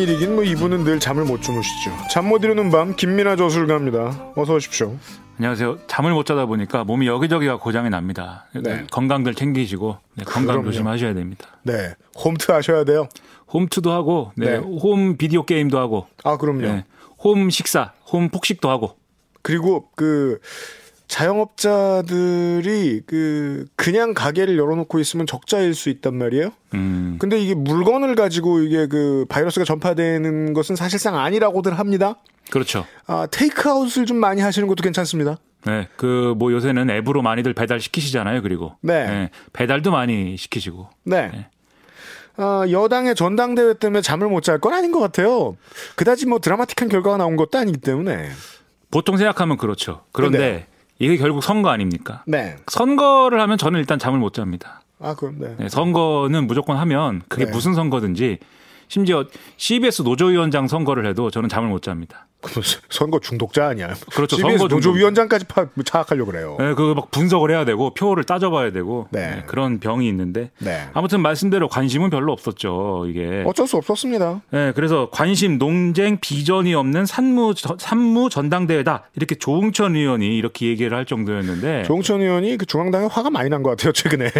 웬일이긴 뭐 이분은 늘 잠을 못 주무시죠. 잠 못 이루는 밤 김민아 저술가입니다. 어서 오십시오. 안녕하세요. 잠을 못 자다 보니까 몸이 여기저기가 고장이 납니다. 네. 건강들 챙기시고 네, 건강 그럼요. 조심하셔야 됩니다. 네, 홈트 하셔야 돼요. 홈투도 하고 네. 네, 홈 비디오 게임도 하고 아 그럼요. 네, 홈 식사, 홈 폭식도 하고 그리고 그 자영업자들이 그 그냥 가게를 열어놓고 있으면 적자일 수 있단 말이에요. 음, 근데 이게 물건을 가지고 이게 그 바이러스가 전파되는 것은 사실상 아니라고들 합니다. 그렇죠. 아 테이크아웃을 좀 많이 하시는 것도 괜찮습니다. 네, 그 뭐 요새는 앱으로 많이들 배달 시키시잖아요. 그리고 네. 배달도 많이 시키시고 네. 네. 아, 여당의 전당대회 때문에 잠을 못 잘 건 아닌 것 같아요. 그다지 뭐 드라마틱한 결과가 나온 것도 아니기 때문에. 보통 생각하면 그렇죠. 그런데 네. 이게 결국 선거 아닙니까? 네. 선거를 하면 저는 일단 잠을 못 잡니다. 아, 그럼 네. 네, 선거는 무조건 하면 그게 네. 무슨 선거든지 심지어 CBS 노조위원장 선거를 해도 저는 잠을 못 잡니다. 그 선거 중독자 아니야. 그렇죠. CBS 선거 중독. 노조위원장까지 파, 차악하려고 그래요. 네, 그거 막 분석을 해야 되고 표를 따져봐야 되고 네. 네, 그런 병이 있는데 네. 아무튼 말씀대로 관심은 별로 없었죠 이게. 어쩔 수 없었습니다. 네, 그래서 관심 논쟁 비전이 없는 산무 저- 산무 전당대회다 이렇게 조응천 의원이 이렇게 얘기를 할 정도였는데 조홍천 의원이 그 중앙당에 화가 많이 난 것 같아요, 최근에.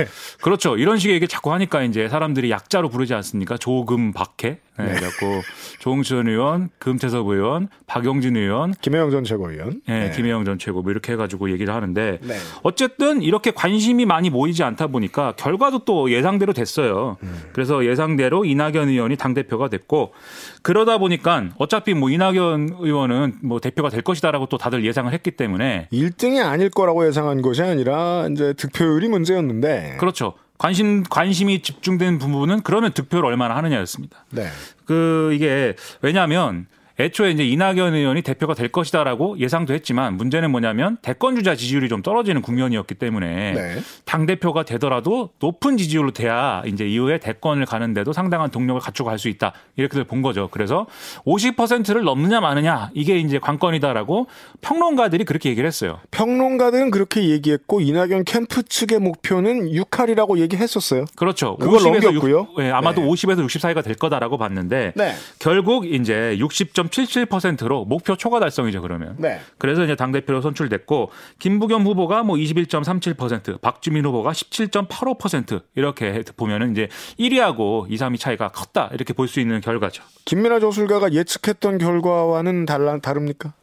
그렇죠 이런 식의 얘기 자꾸 하니까 이제 사람들이 약자로 부르지 않습니까 조금 박해 네, 네. 그래갖고 조응천 의원 금태섭 의원 박용진 의원 김혜영 전 최고위원. 예, 네. 김혜영 전 최고 뭐 이렇게 해가지고 얘기를 하는데 네. 어쨌든 이렇게 관심이 많이 모이지 않다 보니까 결과도 또 예상대로 됐어요. 음. 그래서 예상대로 이낙연 의원이 당 대표가 됐고 그러다 보니까 어차피 뭐 이낙연 의원은 뭐 대표가 될 것이다라고 또 다들 예상을 했기 때문에 1등이 아닐 거라고 예상한 것이 아니라 이제 득표율이 문제였는데. 그렇죠. 관심 관심이 집중된 부분은 그러면 득표를 얼마나 하느냐였습니다. 네. 그 이게 왜냐하면 애초에 이제 이낙연 의원이 대표가 될 것이다라고 예상도 했지만 문제는 뭐냐면 대권 주자 지지율이 좀 떨어지는 국면이었기 때문에 네. 당 대표가 되더라도 높은 지지율로 돼야 이제 이후에 대권을 가는데도 상당한 동력을 갖추고 갈 수 있다 이렇게 본 거죠. 그래서 50%를 넘느냐 마느냐 이게 이제 관건이다라고 평론가들이 그렇게 얘기를 했어요. 평론가들은 그렇게 얘기했고 이낙연 캠프 측의 목표는 6할이라고 얘기했었어요. 그렇죠. 그걸 50에서 넘겼고요. 6, 예, 아마도 네. 50에서 60 사이가 될 거다라고 봤는데 네. 결국 이제 60.77%로 목표 초과 달성이죠 그러면. 네. 그래서 이제 당 대표로 선출됐고 김부겸 후보가 뭐 21.37%, 박주민 후보가 17.85% 이렇게 보면은 이제 1위하고 2, 3위 차이가 컸다 이렇게 볼 수 있는 결과죠. 김민아 저술가가 예측했던 결과와는 달라, 다릅니까?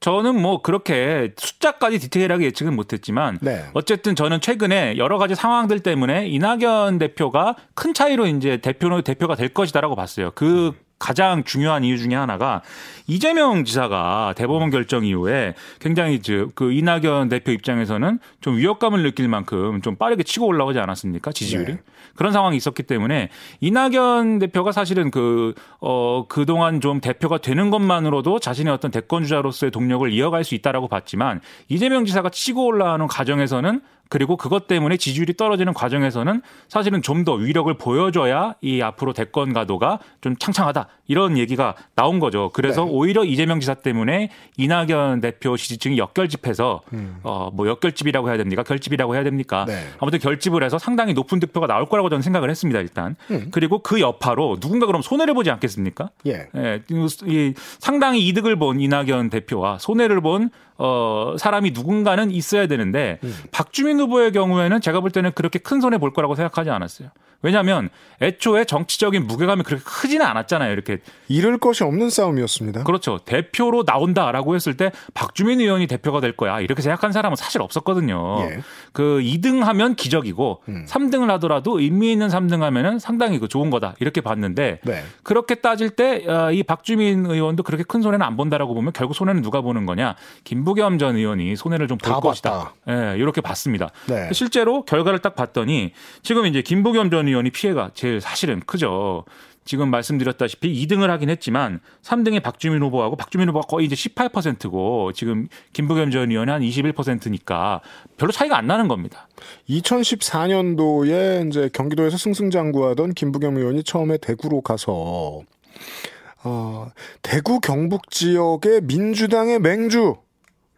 저는 뭐 그렇게 숫자까지 디테일하게 예측은 못했지만 네. 어쨌든 저는 최근에 여러 가지 상황들 때문에 이낙연 대표가 큰 차이로 이제 대표 대표가 될 것이다라고 봤어요. 그 가장 중요한 이유 중에 하나가 이재명 지사가 대법원 결정 이후에 굉장히 저그 이낙연 대표 입장에서는 좀 위협감을 느낄 만큼 좀 빠르게 치고 올라오지 않았습니까? 지지율이? 네. 그런 상황이 있었기 때문에 이낙연 대표가 사실은 그, 어, 그동안 좀 대표가 되는 것만으로도 자신의 어떤 대권 주자로서의 동력을 이어갈 수 있다라고 봤지만 이재명 지사가 치고 올라가는 과정에서는 그리고 그것 때문에 지지율이 떨어지는 과정에서는 사실은 좀 더 위력을 보여줘야 이 앞으로 대권 가도가 좀 창창하다 이런 얘기가 나온 거죠. 그래서 네. 오히려 이재명 지사 때문에 이낙연 대표 지지층이 역결집해서 어뭐 역결집이라고 해야 됩니까? 결집이라고 해야 됩니까? 음. 네. 아무튼 결집을 해서 상당히 높은 득표가 나올 거라고 저는 생각을 했습니다. 일단 음. 그리고 그 여파로 누군가 그럼 손해를 보지 않겠습니까? 예. 예, 이 상당히 이득을 본 이낙연 대표와 손해를 본 어, 사람이 누군가는 있어야 되는데 음. 박주민 후보의 경우에는 제가 볼 때는 그렇게 큰 손해 볼 거라고 생각하지 않았어요. 왜냐하면 애초에 정치적인 무게감이 그렇게 크지는 않았잖아요. 이렇게 잃을 것이 없는 싸움이었습니다. 그렇죠. 대표로 나온다라고 했을 때 박주민 의원이 대표가 될 거야. 이렇게 생각한 사람은 사실 없었거든요. 예. 그 2등 하면 기적이고 음. 3등을 하더라도 의미 있는 3등 하면은 상당히 그 좋은 거다. 이렇게 봤는데 네. 그렇게 따질 때 이 박주민 의원도 그렇게 큰 손해는 안 본다라고 보면 결국 손해는 누가 보는 거냐? 김부겸 전 의원이 손해를 좀볼다 것이다. 예, 이렇게 봤습니다. 네. 실제로 결과를 딱 봤더니 지금 이제 김부겸 전 의원이 피해가 제일 사실은 크죠. 지금 말씀드렸다시피 2등을 하긴 했지만 3등에 박주민 후보하고 박주민 후보가 거의 이제 18%고 지금 김부겸 전 의원이 한 21%니까 별로 차이가 안 나는 겁니다. 2014년도에 이제 경기도에서 승승장구하던 김부겸 의원이 처음에 대구로 가서 어, 대구 경북 지역의 민주당의 맹주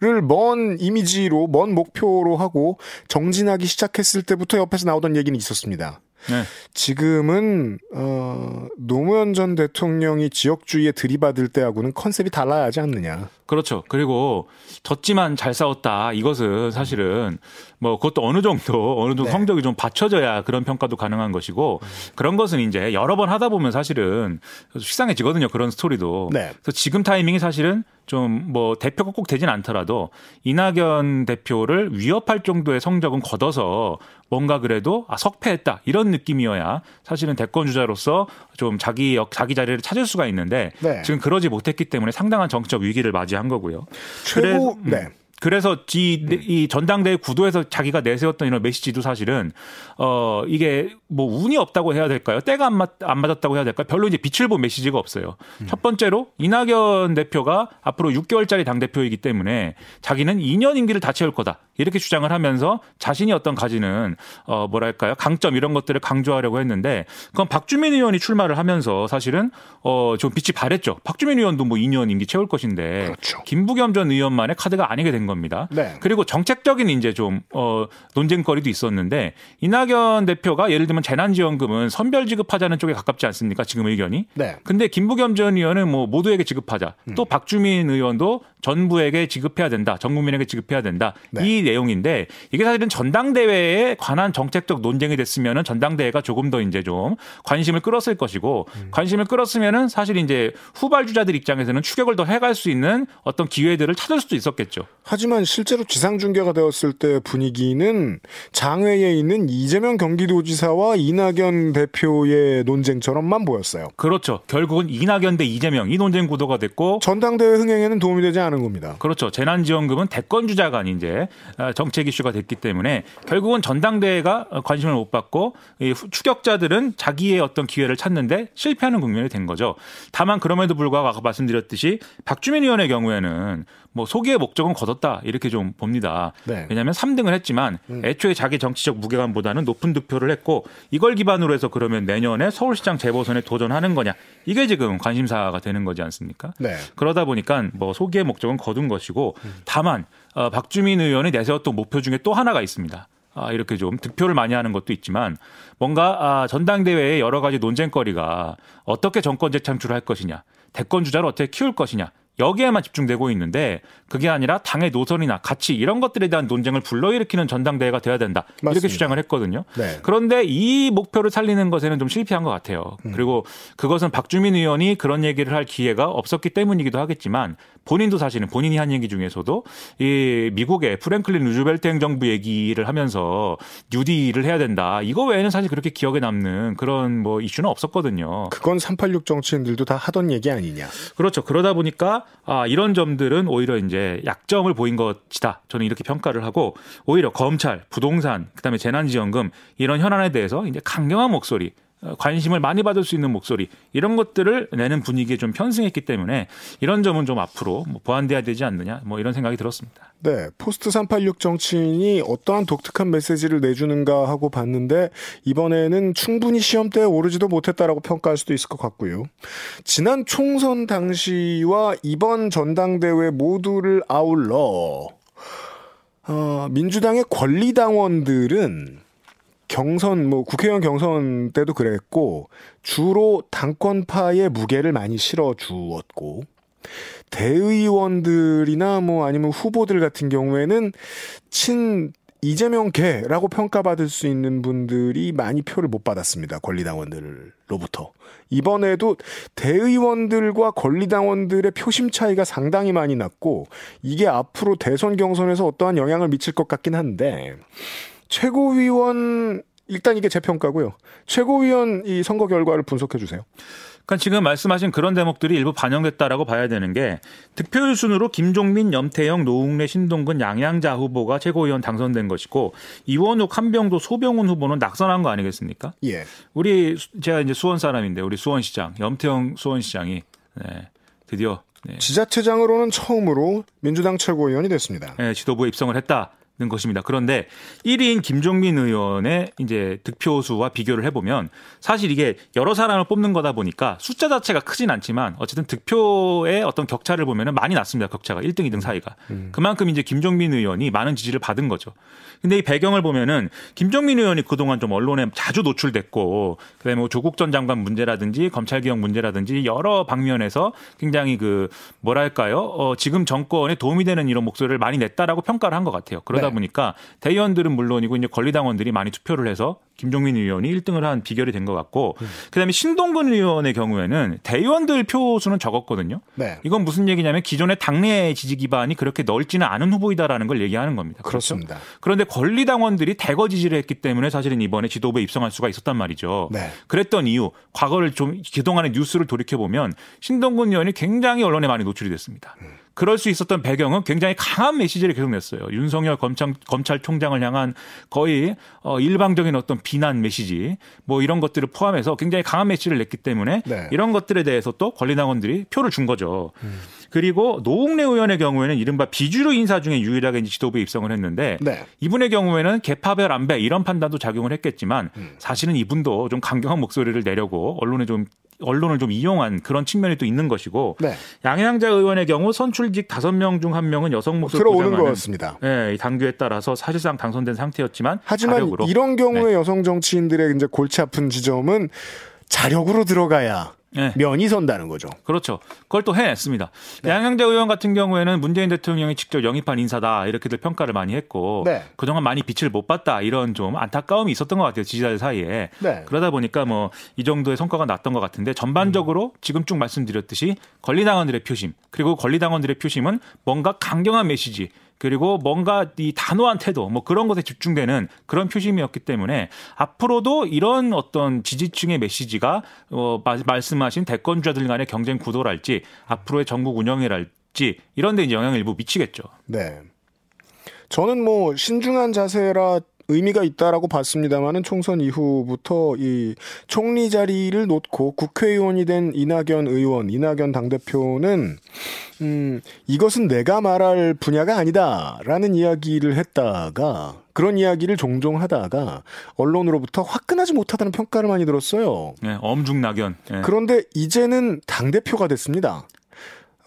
를 먼 이미지로 먼 목표로 하고 정진하기 시작했을 때부터 옆에서 나오던 얘기는 있었습니다. 네. 지금은 어, 노무현 전 대통령이 지역주의에 들이받을 때하고는 컨셉이 달라야 하지 않느냐. 그렇죠. 그리고 졌지만 잘 싸웠다. 이것은 사실은 뭐 그것도 어느 정도 어느 정도 네. 성적이 좀 받쳐져야 그런 평가도 가능한 것이고 그런 것은 이제 여러 번 하다 보면 사실은 식상해지거든요. 그런 스토리도. 네. 그래서 지금 타이밍이 사실은 좀 뭐 대표가 꼭 되진 않더라도 이낙연 대표를 위협할 정도의 성적은 걷어서 뭔가 그래도 아 석패했다 이런 느낌이어야 사실은 대권 주자로서 좀 자기 역 자기 자리를 찾을 수가 있는데 네. 지금 그러지 못했기 때문에 상당한 정치적 위기를 맞이한 거고요. 최고 그래- 네. 그래서 이, 이 전당대회 구도에서 자기가 내세웠던 이런 메시지도 사실은 어 이게 뭐 운이 없다고 해야 될까요? 때가 안, 맞, 안 맞았다고 해야 될까요? 별로 이제 빛을 본 메시지가 없어요. 첫 번째로 이낙연 대표가 앞으로 6개월짜리 당 대표이기 때문에 자기는 2년 임기를 다 채울 거다 이렇게 주장을 하면서 자신이 어떤 가지는 어 뭐랄까요 강점 이런 것들을 강조하려고 했는데 그건 박주민 의원이 출마를 하면서 사실은 어좀 빛이 발했죠. 박주민 의원도 뭐 2년 임기 채울 것인데 그렇죠. 김부겸 전 의원만의 카드가 아니게 된 겁니다. 네. 그리고 정책적인 이제 좀 어, 논쟁거리도 있었는데 이낙연 대표가 예를 들면 재난지원금은 선별 지급하자는 쪽에 가깝지 않습니까? 지금 의견이. 네. 근데 김부겸 전 의원은 뭐 모두에게 지급하자. 음. 또 박주민 의원도 전부에게 지급해야 된다. 전 국민에게 지급해야 된다. 네. 이 내용인데 이게 사실은 전당대회에 관한 정책적 논쟁이 됐으면은 전당대회가 조금 더 이제 좀 관심을 끌었을 것이고 음. 관심을 끌었으면은 사실 이제 후발주자들 입장에서는 추격을 더 해갈 수 있는 어떤 기회들을 찾을 수도 있었겠죠. 하지만 실제로 지상중계가 되었을 때 분위기는 장외에 있는 이재명 경기도지사와 이낙연 대표의 논쟁처럼만 보였어요. 그렇죠. 결국은 이낙연 대 이재명 이 논쟁 구도가 됐고 전당대회 흥행에는 도움이 되지 않은 겁니다. 그렇죠. 재난지원금은 대권 주자가 아닌 이제 아, 정책 이슈가 됐기 때문에 결국은 전당대회가 관심을 못 받고 추격자들은 자기의 어떤 기회를 찾는데 실패하는 국면이 된 거죠. 다만 그럼에도 불구하고 아까 말씀드렸듯이 박주민 의원의 경우에는 뭐 소기의 목적은 거뒀다 이렇게 좀 봅니다. 네. 왜냐하면 3등을 했지만 애초에 자기 정치적 무게감보다는 높은 득표를 했고 이걸 기반으로 해서 그러면 내년에 서울시장 재보선에 도전하는 거냐 이게 지금 관심사가 되는 거지 않습니까? 네. 그러다 보니까 뭐 소기의 목적은 거둔 것이고 다만 어, 박주민 의원이 내세웠던 목표 중에 또 하나가 있습니다. 아, 이렇게 좀 득표를 많이 하는 것도 있지만 뭔가 아, 전당대회에 여러 가지 논쟁거리가 어떻게 정권 재창출을 할 것이냐, 대권 주자를 어떻게 키울 것이냐 여기에만 집중되고 있는데 그게 아니라 당의 노선이나 가치 이런 것들에 대한 논쟁을 불러일으키는 전당대회가 돼야 된다 맞습니다. 이렇게 주장을 했거든요. 네. 그런데 이 목표를 살리는 것에는 좀 실패한 것 같아요. 그리고 그것은 박주민 의원이 그런 얘기를 할 기회가 없었기 때문이기도 하겠지만 본인도 사실은 본인이 한 얘기 중에서도 이 미국의 프랭클린 루즈벨트 행정부 얘기를 하면서 뉴딜을 해야 된다. 이거 외에는 사실 그렇게 기억에 남는 그런 뭐 이슈는 없었거든요. 그건 386 정치인들도 다 하던 얘기 아니냐. 그렇죠. 그러다 보니까 아, 이런 점들은 오히려 이제 약점을 보인 것이다. 저는 이렇게 평가를 하고 오히려 검찰, 부동산, 그다음에 재난지원금 이런 현안에 대해서 이제 강경한 목소리 어, 관심을 많이 받을 수 있는 목소리 이런 것들을 내는 분위기에 좀 편승했기 때문에 이런 점은 좀 앞으로 뭐 보완돼야 되지 않느냐 뭐 이런 생각이 들었습니다. 네, 포스트 386 정치인이 어떠한 독특한 메시지를 내주는가 하고 봤는데 이번에는 충분히 시험대에 오르지도 못했다라고 평가할 수도 있을 것 같고요. 지난 총선 당시와 이번 전당대회 모두를 아울러 어, 민주당의 권리당원들은 경선 뭐 국회의원 경선 때도 그랬고 주로 당권파의 무게를 많이 실어 주었고 대의원들이나 뭐 아니면 후보들 같은 경우에는 친 이재명계라고 평가받을 수 있는 분들이 많이 표를 못 받았습니다. 권리당원들로부터. 이번에도 대의원들과 권리당원들의 표심 차이가 상당히 많이 났고 이게 앞으로 대선 경선에서 어떠한 영향을 미칠 것 같긴 한데 최고위원 일단 이게 제 평가고요. 최고위원 이 선거 결과를 분석해 주세요. 그러니까 지금 말씀하신 그런 대목들이 일부 반영됐다라고 봐야 되는 게 득표율 순으로 김종민, 염태영, 노웅래, 신동근, 양양자 후보가 최고위원 당선된 것이고 이원욱, 한병도, 소병훈 후보는 낙선한 거 아니겠습니까? 예. 우리 수- 제가 이제 수원 사람인데 우리 수원시장 염태영 수원시장이 네, 드디어 네, 지자체장으로는 처음으로 민주당 최고위원이 됐습니다. 네, 지도부에 입성을 했다. 것입니다. 그런데 1위인 김종민 의원의 이제 득표수와 비교를 해보면 사실 이게 여러 사람을 뽑는 거다 보니까 숫자 자체가 크진 않지만 어쨌든 득표의 어떤 격차를 보면은 많이 났습니다. 격차가 1등, 2등 사이가. 음. 그만큼 이제 김종민 의원이 많은 지지를 받은 거죠. 근데 이 배경을 보면은 김종민 의원이 그동안 좀 언론에 자주 노출됐고 그다음에 뭐 조국 전 장관 문제라든지 검찰 개혁 문제라든지 여러 방면에서 굉장히 그 뭐랄까요? 어 지금 정권에 도움이 되는 이런 목소리를 많이 냈다라고 평가를 한 것 같아요. 그러다 네. 보니까 대의원들은 물론이고 이제 권리당원들이 많이 투표를 해서 김종민 의원이 1등을 한 비결이 된 것 같고 음. 그다음에 신동근 의원의 경우에는 대의원들 표수는 적었거든요. 네. 이건 무슨 얘기냐면 기존의 당내 지지 기반이 그렇게 넓지는 않은 후보이다라는 걸 얘기하는 겁니다. 그렇죠? 그렇습니다. 그렇죠? 그런데 권리당원들이 대거 지지를 했기 때문에 사실은 이번에 지도부에 입성할 수가 있었단 말이죠. 네. 그랬던 이유 과거를 좀 그동안의 뉴스를 돌이켜 보면 신동근 의원이 굉장히 언론에 많이 노출이 됐습니다. 음. 그럴 수 있었던 배경은 굉장히 강한 메시지를 계속 냈어요. 윤석열 검찰, 검찰총장을 향한 거의 어, 일방적인 어떤 비난 메시지 뭐 이런 것들을 포함해서 굉장히 강한 메시지를 냈기 때문에 네. 이런 것들에 대해서 또 권리당원들이 표를 준 거죠. 음. 그리고 노웅래 의원의 경우에는 이른바 비주류 인사 중에 유일하게 지도부에 입성을 했는데 네. 이분의 경우에는 개파별 안배 이런 판단도 작용을 했겠지만 음. 사실은 이분도 좀 강경한 목소리를 내려고 언론에 좀 언론을 좀 이용한 그런 측면이 또 있는 것이고 네. 양양자 의원의 경우 선출직 다섯 명 중 한 명은 여성 목소리 들어오는 거였습니다. 네, 당규에 따라서 사실상 당선된 상태였지만 하지만 자력으로. 이런 경우에 네. 여성 정치인들의 이제 골치 아픈 지점은 자력으로 들어가야 네. 면이 선다는 거죠. 그렇죠. 그걸 또 해냈습니다. 네. 양양재 의원 같은 경우에는 문재인 대통령이 직접 영입한 인사다 이렇게들 평가를 많이 했고 네. 그동안 많이 빛을 못 봤다 이런 좀 안타까움이 있었던 것 같아요 지지자들 사이에. 네. 그러다 보니까 뭐 이 정도의 성과가 났던 것 같은데 전반적으로 음. 지금 쭉 말씀드렸듯이 권리당원들의 표심 그리고 권리당원들의 표심은 뭔가 강경한 메시지 그리고 뭔가 이 단호한 태도 뭐 그런 것에 집중되는 그런 표심이었기 때문에 앞으로도 이런 어떤 지지층의 메시지가 어 말씀하신 대권주자들 간의 경쟁 구도랄지 앞으로의 전국 운영이랄지 이런 데 영향을 일부 미치겠죠. 네. 저는 뭐 신중한 자세라 의미가 있다라고 봤습니다만은 총선 이후부터 이 총리 자리를 놓고 국회의원이 된 이낙연 의원, 이낙연 당대표는 음, 이것은 내가 말할 분야가 아니다라는 이야기를 했다가 그런 이야기를 종종 하다가 언론으로부터 화끈하지 못하다는 평가를 많이 들었어요. 네, 엄중낙연. 네. 그런데 이제는 당 대표가 됐습니다.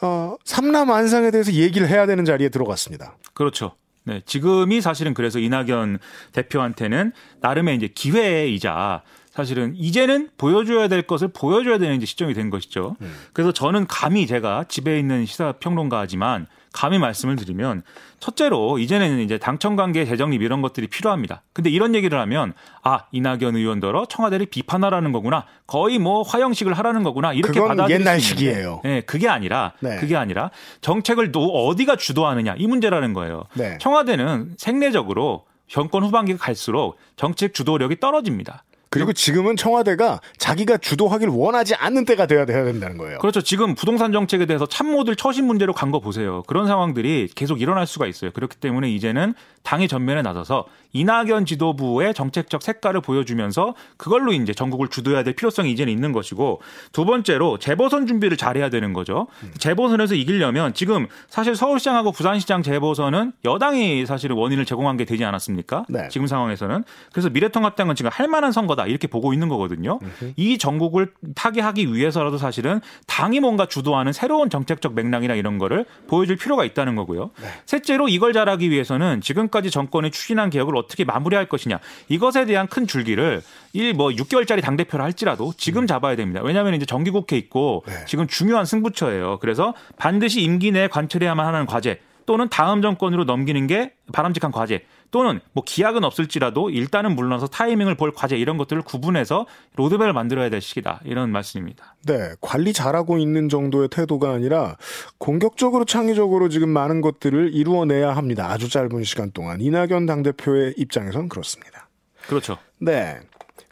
어, 삼남 안상에 대해서 얘기를 해야 되는 자리에 들어갔습니다. 그렇죠. 네, 지금이 사실은 그래서 이낙연 대표한테는 나름의 이제 기회이자 사실은 이제는 보여줘야 될 것을 보여줘야 되는 이제 시점이 된 것이죠. 음. 그래서 저는 감히 제가 집에 있는 시사 평론가지만 감히 말씀을 드리면 첫째로 이제는 이제 당청 관계 재정립 이런 것들이 필요합니다. 근데 이런 얘기를 하면 아 이낙연 의원더러 청와대를 비판하라는 거구나 거의 뭐 화형식을 하라는 거구나 이렇게 받아들일 옛날식이에요. 네, 그게 아니라 네. 그게 아니라 정책을 또 어디가 주도하느냐 이 문제라는 거예요. 네. 청와대는 생내적으로 정권 후반기가 갈수록 정책 주도력이 떨어집니다. 그리고 지금은 청와대가 자기가 주도하길 원하지 않는 때가 돼야 돼야 된다는 거예요. 그렇죠. 지금 부동산 정책에 대해서 참모들 처신 문제로 간 거 보세요. 그런 상황들이 계속 일어날 수가 있어요. 그렇기 때문에 이제는 당의 전면에 나서서 이낙연 지도부의 정책적 색깔을 보여주면서 그걸로 이제 전국을 주도해야 될 필요성이 이제는 있는 것이고 두 번째로 재보선 준비를 잘해야 되는 거죠. 음. 재보선에서 이기려면 지금 사실 서울시장하고 부산시장 재보선은 여당이 사실은 원인을 제공한 게 되지 않았습니까? 네. 지금 상황에서는 그래서 미래통합당은 지금 할 만한 선거 다 이렇게 보고 있는 거거든요. 음흠. 이 전국을 타개하기 위해서라도 사실은 당이 뭔가 주도하는 새로운 정책적 맥락이나 이런 거를 보여줄 필요가 있다는 거고요. 네. 셋째로 이걸 잘하기 위해서는 지금까지 정권이 추진한 개혁을 어떻게 마무리할 것이냐 이것에 대한 큰 줄기를 일뭐 6개월짜리 당 대표를 할지라도 지금 음. 잡아야 됩니다. 왜냐하면 이제 정기국회 있고 네. 지금 중요한 승부처예요. 그래서 반드시 임기 내에 관철해야만 하는 과제 또는 다음 정권으로 넘기는 게 바람직한 과제 또는 뭐 기약은 없을지라도 일단은 물러나서 타이밍을 볼 과제 이런 것들을 구분해서 로드맵을 만들어야 될 시기다 이런 말씀입니다. 네, 관리 잘하고 있는 정도의 태도가 아니라 공격적으로 창의적으로 지금 많은 것들을 이루어내야 합니다. 아주 짧은 시간 동안 이낙연 당 대표의 입장에선 그렇습니다. 그렇죠. 네,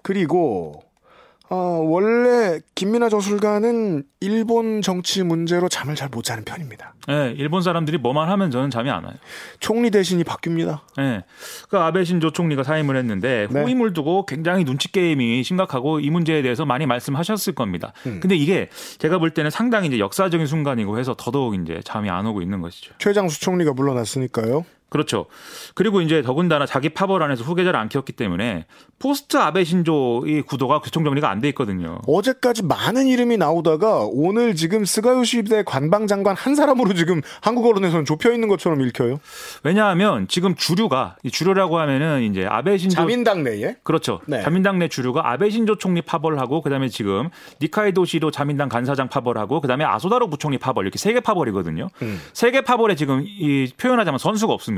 그리고 어, 원래 김민아 저술가는 일본 정치 문제로 잠을 잘 못 자는 편입니다. 네, 일본 사람들이 뭐만 하면 저는 잠이 안 와요. 총리 대신이 바뀝니다. 네, 그 아베 신조 총리가 사임을 했는데 네. 호임을 두고 굉장히 눈치 게임이 심각하고 이 문제에 대해서 많이 말씀하셨을 겁니다. 음. 근데 이게 제가 볼 때는 상당히 이제 역사적인 순간이고 해서 더더욱 이제 잠이 안 오고 있는 것이죠. 최장수 총리가 물러났으니까요. 그렇죠. 그리고 이제 더군다나 자기 파벌 안에서 후계자를 안 키웠기 때문에 포스트 아베 신조의 구도가 교통 정리가 안 돼 있거든요. 어제까지 많은 이름이 나오다가 오늘 지금 스가 요시히데 관방장관 한 사람으로 지금 한국 언론에서는 좁혀 있는 것처럼 읽혀요. 왜냐하면 지금 주류가 주류라고 하면은 이제 아베 신조 자민당 내에 그렇죠. 네. 자민당 내 주류가 아베 신조 총리 파벌하고 그다음에 지금 니카이 도시히로 자민당 간사장 파벌하고 그다음에 아소 다로 부총리 파벌 이렇게 세 개 파벌이거든요. 음. 세개 파벌에 지금 이 표현하자면 선수가 없습니다.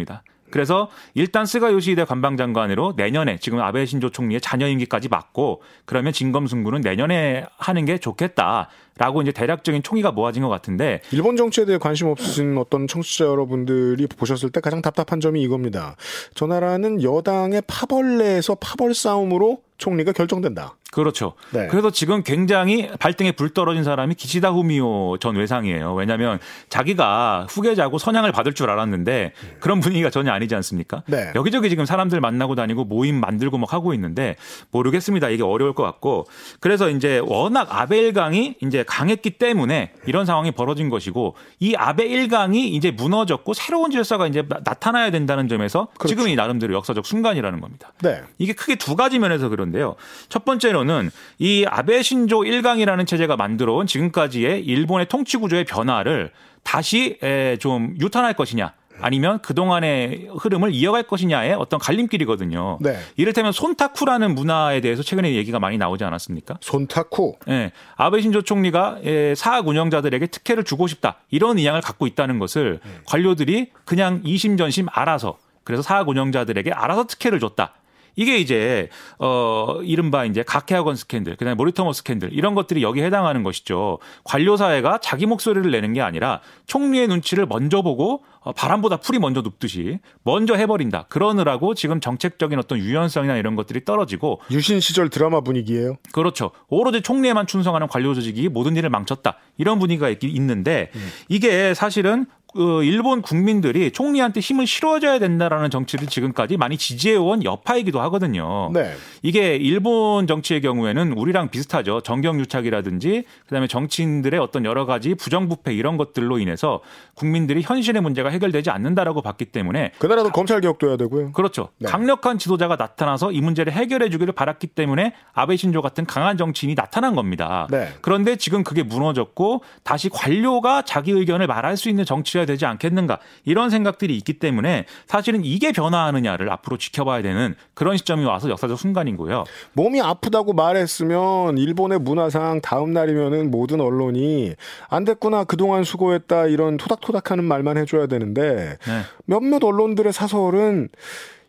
그래서 일단 스가 요시히데 관방장관으로 내년에 지금 아베 신조 총리의 자녀 임기까지 맡고 그러면 진검승부는 내년에 하는 게 좋겠다라고 이제 대략적인 총의가 모아진 것 같은데 일본 정치에 대해 관심 없으신 어떤 청취자 여러분들이 보셨을 때 가장 답답한 점이 이겁니다. 저 나라는 여당의 파벌 내에서 파벌 싸움으로 총리가 결정된다. 그렇죠. 네. 그래서 지금 굉장히 발등에 불 떨어진 사람이 기시다 후미오 전 외상이에요. 왜냐하면 자기가 후계자고 선양을 받을 줄 알았는데 그런 분위기가 전혀 아니지 않습니까? 네. 여기저기 지금 사람들 만나고 다니고 모임 만들고 막 하고 있는데 모르겠습니다. 이게 어려울 것 같고 그래서 이제 워낙 아베 일강이 이제 강했기 때문에 이런 상황이 벌어진 것이고 이 아베 일강이 이제 무너졌고 새로운 질서가 이제 나- 나타나야 된다는 점에서 그렇죠. 지금이 나름대로 역사적 순간이라는 겁니다. 네. 이게 크게 두 가지 면에서 그런데요. 첫 번째 로는 이 아베 신조 1강이라는 체제가 만들어온 지금까지의 일본의 통치 구조의 변화를 다시 에, 좀 유턴할 것이냐. 아니면 그동안의 흐름을 이어갈 것이냐의 어떤 갈림길이거든요. 네. 이를테면 손타쿠라는 문화에 대해서 최근에 얘기가 많이 나오지 않았습니까? 손타쿠. 예, 아베 신조 총리가 예, 사학 운영자들에게 특혜를 주고 싶다 이런 의향을 갖고 있다는 것을 관료들이 그냥 이심전심 알아서 그래서 사학 운영자들에게 알아서 특혜를 줬다. 이게 이제 어 이른바 이제 각해학원 스캔들, 그다음에 모리터머 스캔들 이런 것들이 여기에 해당하는 것이죠. 관료 사회가 자기 목소리를 내는 게 아니라 총리의 눈치를 먼저 보고 어, 바람보다 풀이 먼저 눕듯이 먼저 해버린다. 그러느라고 지금 정책적인 어떤 유연성이나 이런 것들이 떨어지고 유신 시절 드라마 분위기예요. 그렇죠. 오로지 총리에만 충성하는 관료 조직이 모든 일을 망쳤다. 이런 분위기가 있, 있는데 이게 사실은 그 일본 국민들이 총리한테 힘을 실어줘야 된다라는 정치를 지금까지 많이 지지해온 여파이기도 하거든요. 네. 이게 일본 정치의 경우에는 우리랑 비슷하죠. 정경유착이라든지 그다음에 정치인들의 어떤 여러 가지 부정부패 이런 것들로 인해서 국민들이 현실의 문제가 해결되지 않는다라고 봤기 때문에 그 나라도 검찰 개혁도 해야 되고요. 그렇죠. 네. 강력한 지도자가 나타나서 이 문제를 해결해 주기를 바랐기 때문에 아베 신조 같은 강한 정치인이 나타난 겁니다. 네. 그런데 지금 그게 무너졌고 다시 관료가 자기 의견을 말할 수 있는 정치가 되지 않겠는가 이런 생각들이 있기 때문에 사실은 이게 변화하느냐를 앞으로 지켜봐야 되는 그런 시점이 와서 역사적 순간이고요. 몸이 아프다고 말했으면 일본의 문화상 다음 날이면은 모든 언론이 안 됐구나 그동안 수고했다 이런 토닥토닥하는 말만 해줘야 되는데 네. 몇몇 언론들의 사설은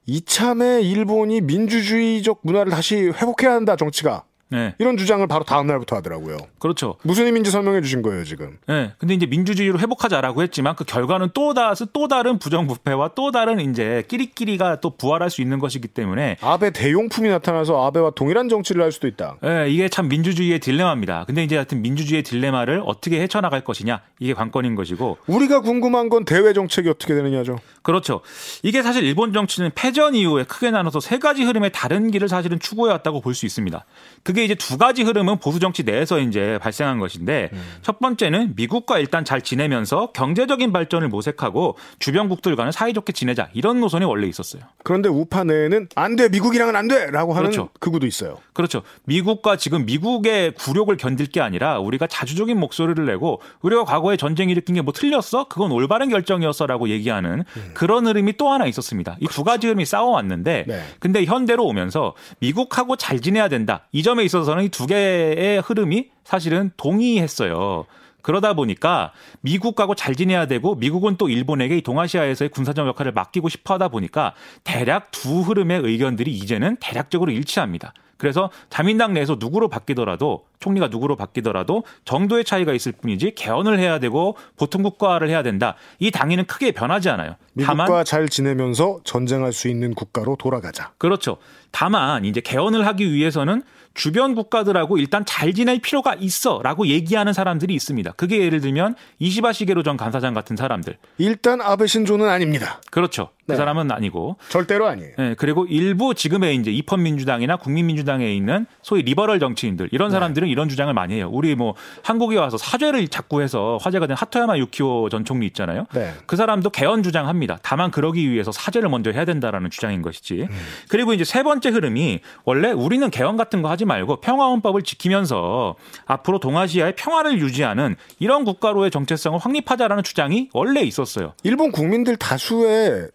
이참에 일본이 민주주의적 문화를 다시 회복해야 한다 정치가 네. 이런 주장을 바로 다음 날부터 하더라고요. 그렇죠. 무슨 의미인지 설명해 주신 거예요 지금. 네. 근데 이제 민주주의로 회복하자라고 했지만 그 결과는 또 다스 또 다른 부정부패와 또 다른 이제 끼리끼리가 또 부활할 수 있는 것이기 때문에 아베 대용품이 나타나서 아베와 동일한 정치를 할 수도 있다. 예, 이게 참 민주주의의 딜레마입니다. 근데 이제 하여튼 민주주의의 딜레마를 어떻게 헤쳐나갈 것이냐 이게 관건인 것이고 우리가 궁금한 건 대외 정책이 어떻게 되느냐죠. 그렇죠. 이게 사실 일본 정치는 패전 이후에 크게 나눠서 세 가지 흐름의 다른 길을 사실은 추구해 왔다고 볼 수 있습니다. 그게 이제 두 가지 흐름은 보수 정치 내에서 이제 발생한 것인데 첫 번째는 미국과 일단 잘 지내면서 경제적인 발전을 모색하고 주변국들과는 사이좋게 지내자 이런 노선이 원래 있었어요. 그런데 우파 내에는 안 돼, 미국이랑은 안 돼! 라고 하는 그렇죠. 극우도 있어요. 그렇죠. 미국과 지금 미국의 굴욕을 견딜 게 아니라 우리가 자주적인 목소리를 내고 우리가 과거에 전쟁 일으킨 게 뭐 틀렸어? 그건 올바른 결정이었어라고 얘기하는 그런 흐름이 또 하나 있었습니다. 이두 가지 흐름이 싸워왔는데 네. 근데 현대로 오면서 미국하고 잘 지내야 된다. 이 점에 있어서는 이 두 개의 흐름이 사실은 동의했어요. 그러다 보니까 미국하고 잘 지내야 되고 미국은 또 일본에게 이 동아시아에서의 군사적 역할을 맡기고 싶어 하다 보니까 대략 두 흐름의 의견들이 이제는 대략적으로 일치합니다. 그래서 자민당 내에서 누구로 바뀌더라도 총리가 누구로 바뀌더라도 정도의 차이가 있을 뿐이지 개헌을 해야 되고 보통 국가를 해야 된다. 이 당위는 크게 변하지 않아요. 미국과 다만 잘 지내면서 전쟁할 수 있는 국가로 돌아가자. 그렇죠. 다만 이제 개헌을 하기 위해서는 주변 국가들하고 일단 잘 지낼 필요가 있어라고 얘기하는 사람들이 있습니다. 그게 예를 들면 이시바 시게로 전 간사장 같은 사람들. 일단 아베 신조는 아닙니다. 그렇죠. 그 네. 사람은 아니고. 절대로 아니에요. 예, 그리고 일부 지금의 이제 입헌민주당이나 국민민주당에 있는 소위 리버럴 정치인들 이런 사람들은 사람들은 이런 주장을 많이 해요. 우리 뭐 한국에 와서 사죄를 자꾸 해서 화제가 된 하토야마 유키오 전 총리 있잖아요. 네. 그 사람도 개헌 주장합니다. 다만 그러기 위해서 사죄를 먼저 해야 된다라는 주장인 것이지. 음. 그리고 이제 세 번째 흐름이 원래 우리는 개헌 같은 거 하지 말고 평화헌법을 지키면서 앞으로 동아시아의 평화를 유지하는 이런 국가로의 정체성을 확립하자라는 주장이 원래 있었어요. 일본 국민들 다수의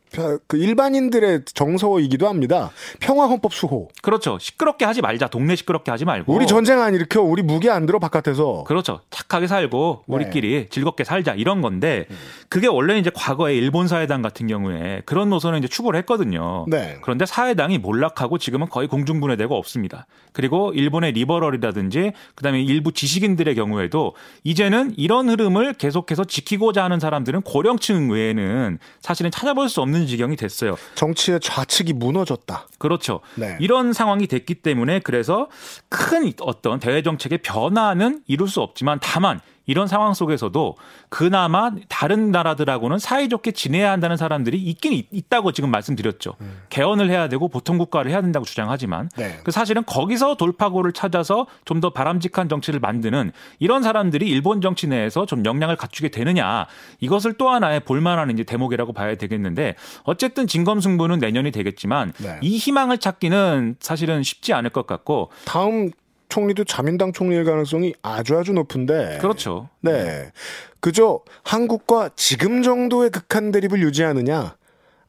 그 일반인들의 정서이기도 합니다. 평화 헌법 수호. 그렇죠. 시끄럽게 하지 말자. 동네 시끄럽게 하지 말고. 우리 전쟁 안 일으켜. 우리 무기 안 들어 바깥에서. 그렇죠. 착하게 살고 네. 우리끼리 즐겁게 살자 이런 건데 그게 원래 이제 과거에 일본 사회당 같은 경우에 그런 노선을 이제 추구를 했거든요. 네. 그런데 사회당이 몰락하고 지금은 거의 공중분해되고 없습니다. 그리고 일본의 리버럴이라든지 그다음에 일부 지식인들의 경우에도 이제는 이런 흐름을 계속해서 지키고자 하는 사람들은 고령층 외에는 사실은 찾아볼 수 없는 지경이 됐어요. 정치의 좌측이 무너졌다. 그렇죠. 네. 이런 상황이 됐기 때문에 그래서 큰 어떤 대외 정책의 변화는 이룰 수 없지만 다만 이런 상황 속에서도 그나마 다른 나라들하고는 사이좋게 지내야 한다는 사람들이 있긴 있- 있다고 지금 말씀드렸죠. 개헌을 해야 되고 보통 국가를 해야 된다고 주장하지만 네. 그 사실은 거기서 돌파구를 찾아서 좀 더 바람직한 정치를 만드는 이런 사람들이 일본 정치 내에서 좀 역량을 갖추게 되느냐 이것을 또 하나의 볼만한 이제 대목이라고 봐야 되겠는데 어쨌든 진검 승부는 내년이 되겠지만 네. 이 희망을 찾기는 사실은 쉽지 않을 것 같고 다음 총리도 자민당 총리일 가능성이 아주 아주 높은데. 그렇죠. 네. 그저 한국과 지금 정도의 극한 대립을 유지하느냐,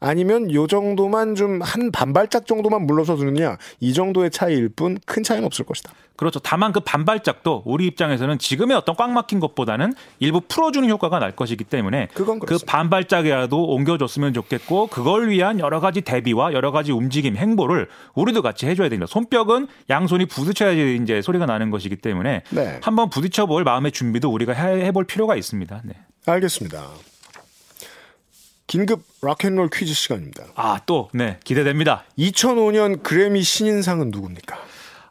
아니면 요 정도만 좀 한 반발짝 정도만 물러서 주느냐, 이 정도의 차이일 뿐 큰 차이는 없을 것이다. 그렇죠. 다만 그 반발짝도 우리 입장에서는 지금의 어떤 꽉 막힌 것보다는 일부 풀어주는 효과가 날 것이기 때문에 그건 그. 반발짝이라도 옮겨줬으면 좋겠고 그걸 위한 여러 가지 대비와 여러 가지 움직임 행보를 우리도 같이 해줘야 됩니다. 손뼉은 양손이 부딪혀야지 이제 소리가 나는 것이기 때문에 네. 한번 부딪혀볼 마음의 준비도 우리가 해- 해볼 필요가 있습니다. 네. 알겠습니다. 긴급 락앤롤 퀴즈 시간입니다. 아, 또, 네, 기대됩니다. 2005년 그래미 신인상은 누굽니까?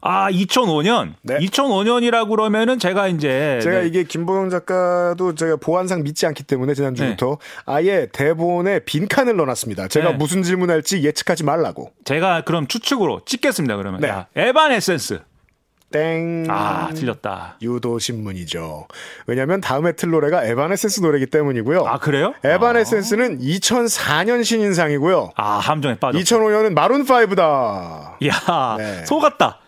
아, 2005년? 네. 2005년이라고 그러면은 제가 이제. 제가 네. 이게 김보영 작가도 제가 보안상 믿지 않기 때문에 지난주부터 아예 대본에 빈칸을 넣어놨습니다. 제가 네. 무슨 질문할지 예측하지 말라고. 제가 그럼 추측으로 찍겠습니다, 그러면. 네. 야, 에반 에센스. 땡. 아, 틀렸다. 유도 신문이죠. 왜냐하면 다음에 틀 노래가 에바네센스 노래이기 때문이고요. 아, 그래요? 에바네센스는 2004년 신인상이고요. 아, 함정에 빠져. 2005년은 마룬 5다. 야, 네. 속았다.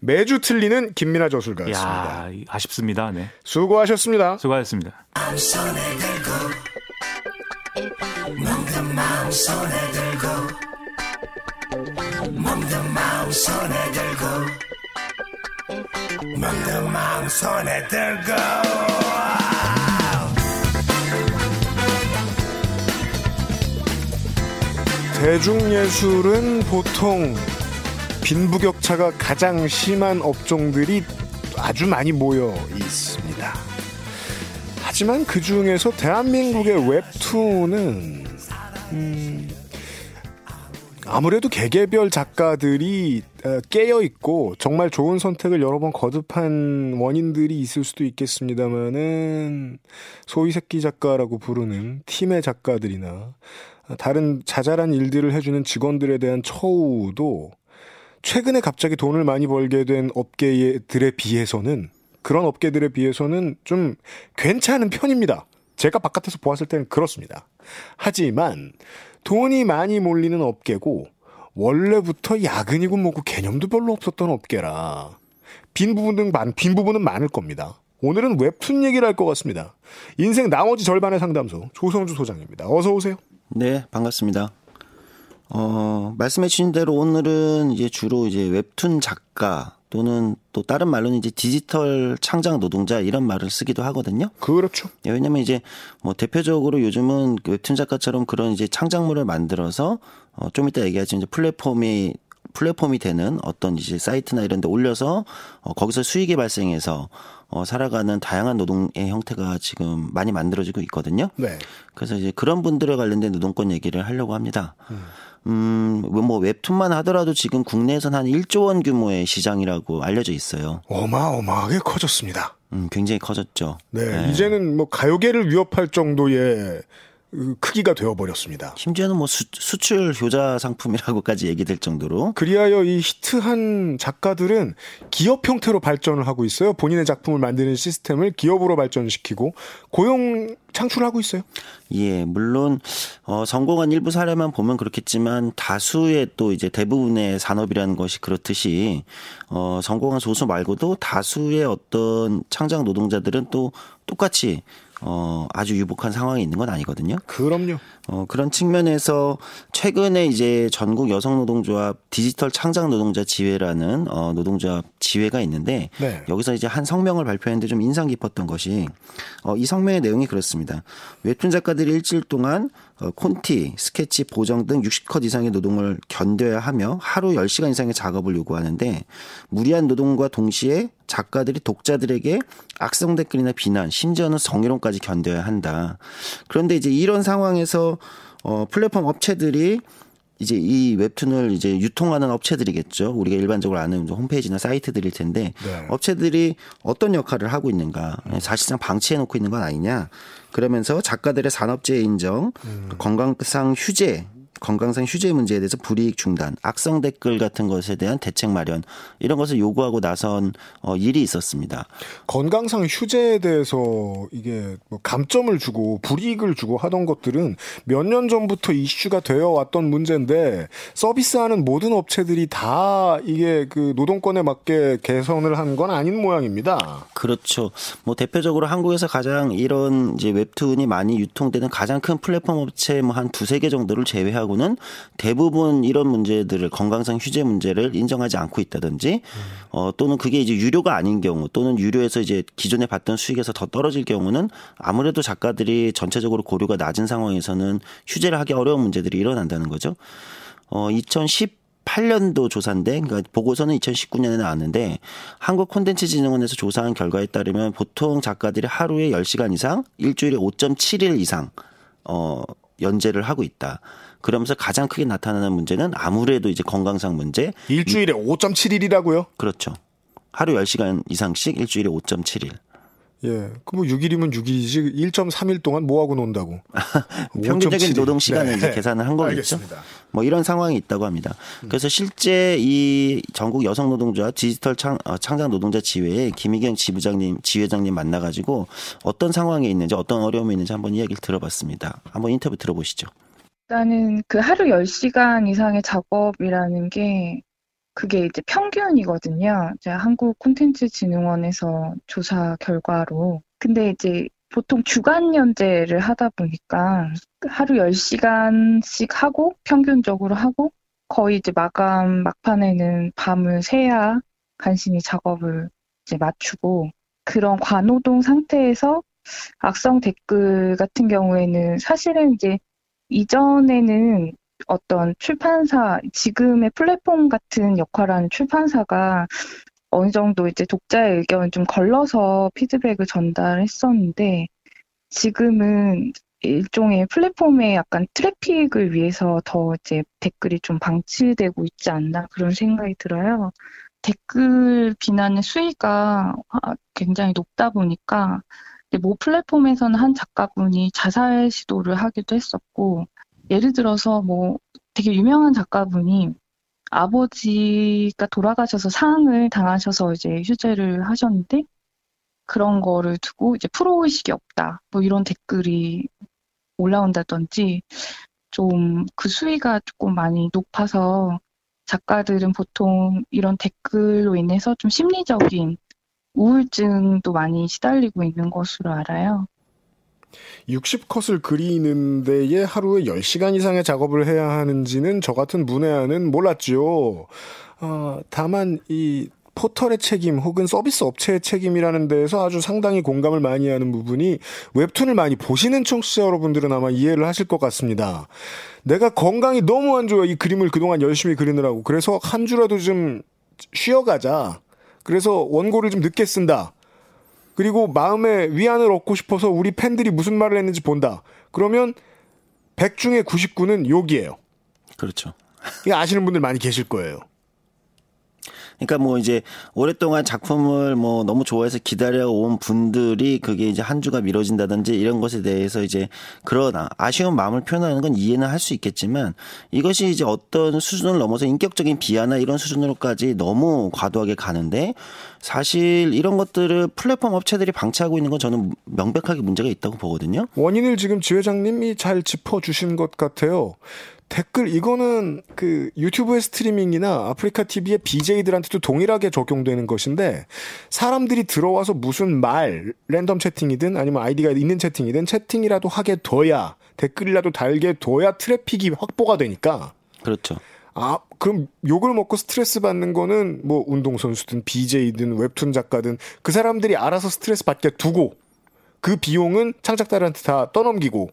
매주 틀리는 김민아 저술가였습니다. 야, 아쉽습니다. 네. 수고하셨습니다. 수고하셨습니다. 대중예술은 보통 빈부격차가 가장 심한 업종들이 아주 많이 모여 있습니다. 하지만 그 중에서 대한민국의 웹툰은 음, 아무래도 개개별 작가들이 어, 깨어 있고 정말 좋은 선택을 여러 번 거듭한 원인들이 있을 수도 있겠습니다만은 소위 새끼 작가라고 부르는 팀의 작가들이나 다른 자잘한 일들을 해주는 직원들에 대한 처우도 최근에 갑자기 돈을 많이 벌게 된 업계들에 비해서는 그런 업계들에 비해서는 좀 괜찮은 편입니다. 제가 바깥에서 보았을 때는 그렇습니다. 하지만 돈이 많이 몰리는 업계고 원래부터 야근이고 뭐고 개념도 별로 없었던 업계라 빈 부분은 많, 빈 부분은 많을 겁니다. 오늘은 웹툰 얘기를 할 것 같습니다. 인생 나머지 절반의 상담소 조성주 소장입니다. 어서 오세요. 네, 반갑습니다. 어, 말씀해 주신 대로 오늘은 이제 주로 이제 웹툰 작가 또는 또 다른 말로는 이제 디지털 창작 노동자 이런 말을 쓰기도 하거든요. 그렇죠. 예, 왜냐면 이제 뭐 대표적으로 요즘은 그 웹툰 작가처럼 그런 이제 창작물을 만들어서 어, 좀 이따 얘기하지만 이제 플랫폼이 플랫폼이 되는 어떤 이제 사이트나 이런 데 올려서 어, 거기서 수익이 발생해서 어, 살아가는 다양한 노동의 형태가 지금 많이 만들어지고 있거든요. 네. 그래서 이제 그런 분들에 관련된 노동권 얘기를 하려고 합니다. 음, 뭐 웹툰만 하더라도 지금 국내에선 한 1조 원 규모의 시장이라고 알려져 있어요. 어마어마하게 커졌습니다. 음, 굉장히 커졌죠. 네, 이제는 뭐 가요계를 위협할 정도의 크기가 되어버렸습니다. 심지어는 뭐 수, 수출 효자 상품이라고까지 얘기될 정도로. 그리하여 이 히트한 작가들은 기업 형태로 발전을 하고 있어요. 본인의 작품을 만드는 시스템을 기업으로 발전시키고 고용 창출하고 있어요. 예, 물론 어, 성공한 일부 사례만 보면 그렇겠지만 다수의 또 이제 대부분의 산업이라는 것이 그렇듯이 어, 성공한 소수 말고도 다수의 어떤 창작 노동자들은 또 똑같이 어, 아주 유복한 상황이 있는 건 아니거든요. 그럼요. 어, 그런 측면에서 최근에 이제 전국 여성 노동조합 디지털 창작 노동자 지회라는 어, 노동조합 지회가 있는데 네. 여기서 이제 한 성명을 발표했는데 좀 인상 깊었던 것이 어, 이 성명의 내용이 그렇습니다. 웹툰 작가들이 일주일 동안 어, 콘티, 스케치, 보정 등 60컷 이상의 노동을 견뎌야 하며 하루 10시간 이상의 작업을 요구하는데 무리한 노동과 동시에 작가들이 독자들에게 악성 댓글이나 비난, 심지어는 성희롱까지 견뎌야 한다. 그런데 이제 이런 상황에서 어 플랫폼 업체들이 이제 이 웹툰을 이제 유통하는 업체들이겠죠. 우리가 일반적으로 아는 홈페이지나 사이트들일 텐데 네. 업체들이 어떤 역할을 하고 있는가 사실상 방치해 놓고 있는 건 아니냐. 그러면서 작가들의 산업재해 인정, 음. 건강상 휴재 건강상 휴재 문제에 대해서 불이익 중단, 악성 댓글 같은 것에 대한 대책 마련 이런 것을 요구하고 나선 어, 일이 있었습니다. 건강상 휴재에 대해서 이게 뭐 감점을 주고 불이익을 주고 하던 것들은 몇 년 전부터 이슈가 되어 왔던 문제인데 서비스하는 모든 업체들이 다 이게 그 노동권에 맞게 개선을 한 건 아닌 모양입니다. 그렇죠. 뭐 대표적으로 한국에서 가장 이런 이제 웹툰이 많이 유통되는 가장 큰 플랫폼 업체 뭐 한 두세 개 정도를 제외하고 경우는 대부분 이런 문제들을 건강상 휴재 문제를 인정하지 않고 있다든지 어 또는 그게 이제 유료가 아닌 경우 또는 유료에서 이제 기존에 받던 수익에서 더 떨어질 경우는 아무래도 작가들이 전체적으로 고려가 낮은 상황에서는 휴재를 하기 어려운 문제들이 일어난다는 거죠. 어 2010. 8년도 조사인데, 그러니까 보고서는 2019년에 나왔는데, 한국 콘텐츠 진흥원에서 조사한 결과에 따르면 보통 작가들이 하루에 10시간 이상, 일주일에 5.7일 이상, 어, 연재를 하고 있다. 그러면서 가장 크게 나타나는 문제는 아무래도 이제 건강상 문제. 일주일에 5.7일이라고요? 그렇죠. 하루 10시간 이상씩 일주일에 5.7일. 예. 그뭐 6일이면 6일이지 1.3일 동안 뭐 하고 논다고. 평균적인 노동 시간을 네. 이제 계산을 한 거겠죠. 알겠습니다. 뭐 이런 상황이 있다고 합니다. 그래서 실제 이 전국 여성 노동자 디지털 창, 어, 창작 노동자 지회에 김희경 지부장님, 지회장님 만나 가지고 어떤 상황에 있는지 어떤 어려움이 있는지 한번 이야기를 들어봤습니다. 한번 인터뷰 들어보시죠. 일단은 그 하루 10시간 이상의 작업이라는 게 그게 이제 평균이거든요. 제가 한국 콘텐츠 진흥원에서 조사 결과로. 근데 이제 보통 주간 연재를 하다 보니까 하루 10시간씩 하고 평균적으로 하고 거의 이제 마감 막판에는 밤을 새야 간신히 작업을 이제 맞추고 그런 관노동 상태에서 악성 댓글 같은 경우에는 사실은 이제 이전에는 어떤 출판사, 지금의 플랫폼 같은 역할을 하는 출판사가 어느 정도 이제 독자의 의견을 좀 걸러서 피드백을 전달했었는데 지금은 일종의 플랫폼의 약간 트래픽을 위해서 더 이제 댓글이 좀 방치되고 있지 않나 그런 생각이 들어요. 댓글 비난의 수위가 굉장히 높다 보니까 모 플랫폼에서는 한 작가분이 자살 시도를 하기도 했었고, 예를 들어서 뭐 되게 유명한 작가분이 아버지가 돌아가셔서 상을 당하셔서 이제 휴재를 하셨는데, 그런 거를 두고 이제 프로의식이 없다. 뭐 이런 댓글이 올라온다든지, 좀 그 수위가 조금 많이 높아서 작가들은 보통 이런 댓글로 인해서 좀 심리적인 우울증도 많이 시달리고 있는 것으로 알아요. 60컷을 그리는 데에 하루에 10시간 이상의 작업을 해야 하는지는 저 같은 문외한은 몰랐죠. 어, 다만 이 포털의 책임 혹은 서비스 업체의 책임이라는 데에서 아주 상당히 공감을 많이 하는 부분이 웹툰을 많이 보시는 청취자 여러분들은 아마 이해를 하실 것 같습니다. 내가 건강이 너무 안 좋아 이 그림을 그동안 열심히 그리느라고 그래서 한 주라도 좀 쉬어가자. 그래서 원고를 좀 늦게 쓴다. 그리고 마음의 위안을 얻고 싶어서 우리 팬들이 무슨 말을 했는지 본다. 그러면 100 중에 99는 욕이에요. 그렇죠. 이거 아시는 분들 많이 계실 거예요. 그러니까 뭐 이제 오랫동안 작품을 뭐 너무 좋아해서 기다려 온 분들이 그게 이제 한 주가 미뤄진다든지 이런 것에 대해서 이제 그러나 아쉬운 마음을 표현하는 건 이해는 할 수 있겠지만 이것이 이제 어떤 수준을 넘어서 인격적인 비하나 이런 수준으로까지 너무 과도하게 가는데 사실 이런 것들을 플랫폼 업체들이 방치하고 있는 건 저는 명백하게 문제가 있다고 보거든요. 원인을 지금 지 회장님이 잘 짚어주신 것 같아요. 댓글 이거는 그 유튜브의 스트리밍이나 아프리카 TV의 BJ들한테도 동일하게 적용되는 것인데 사람들이 들어와서 무슨 말 랜덤 채팅이든 아니면 아이디가 있는 채팅이든 채팅이라도 하게 둬야 댓글이라도 달게 둬야 트래픽이 확보가 되니까 그렇죠. 아, 그럼 욕을 먹고 스트레스 받는 거는 뭐 운동 선수든 BJ든 웹툰 작가든 그 사람들이 알아서 스트레스 받게 두고 그 비용은 창작자들한테 다 떠넘기고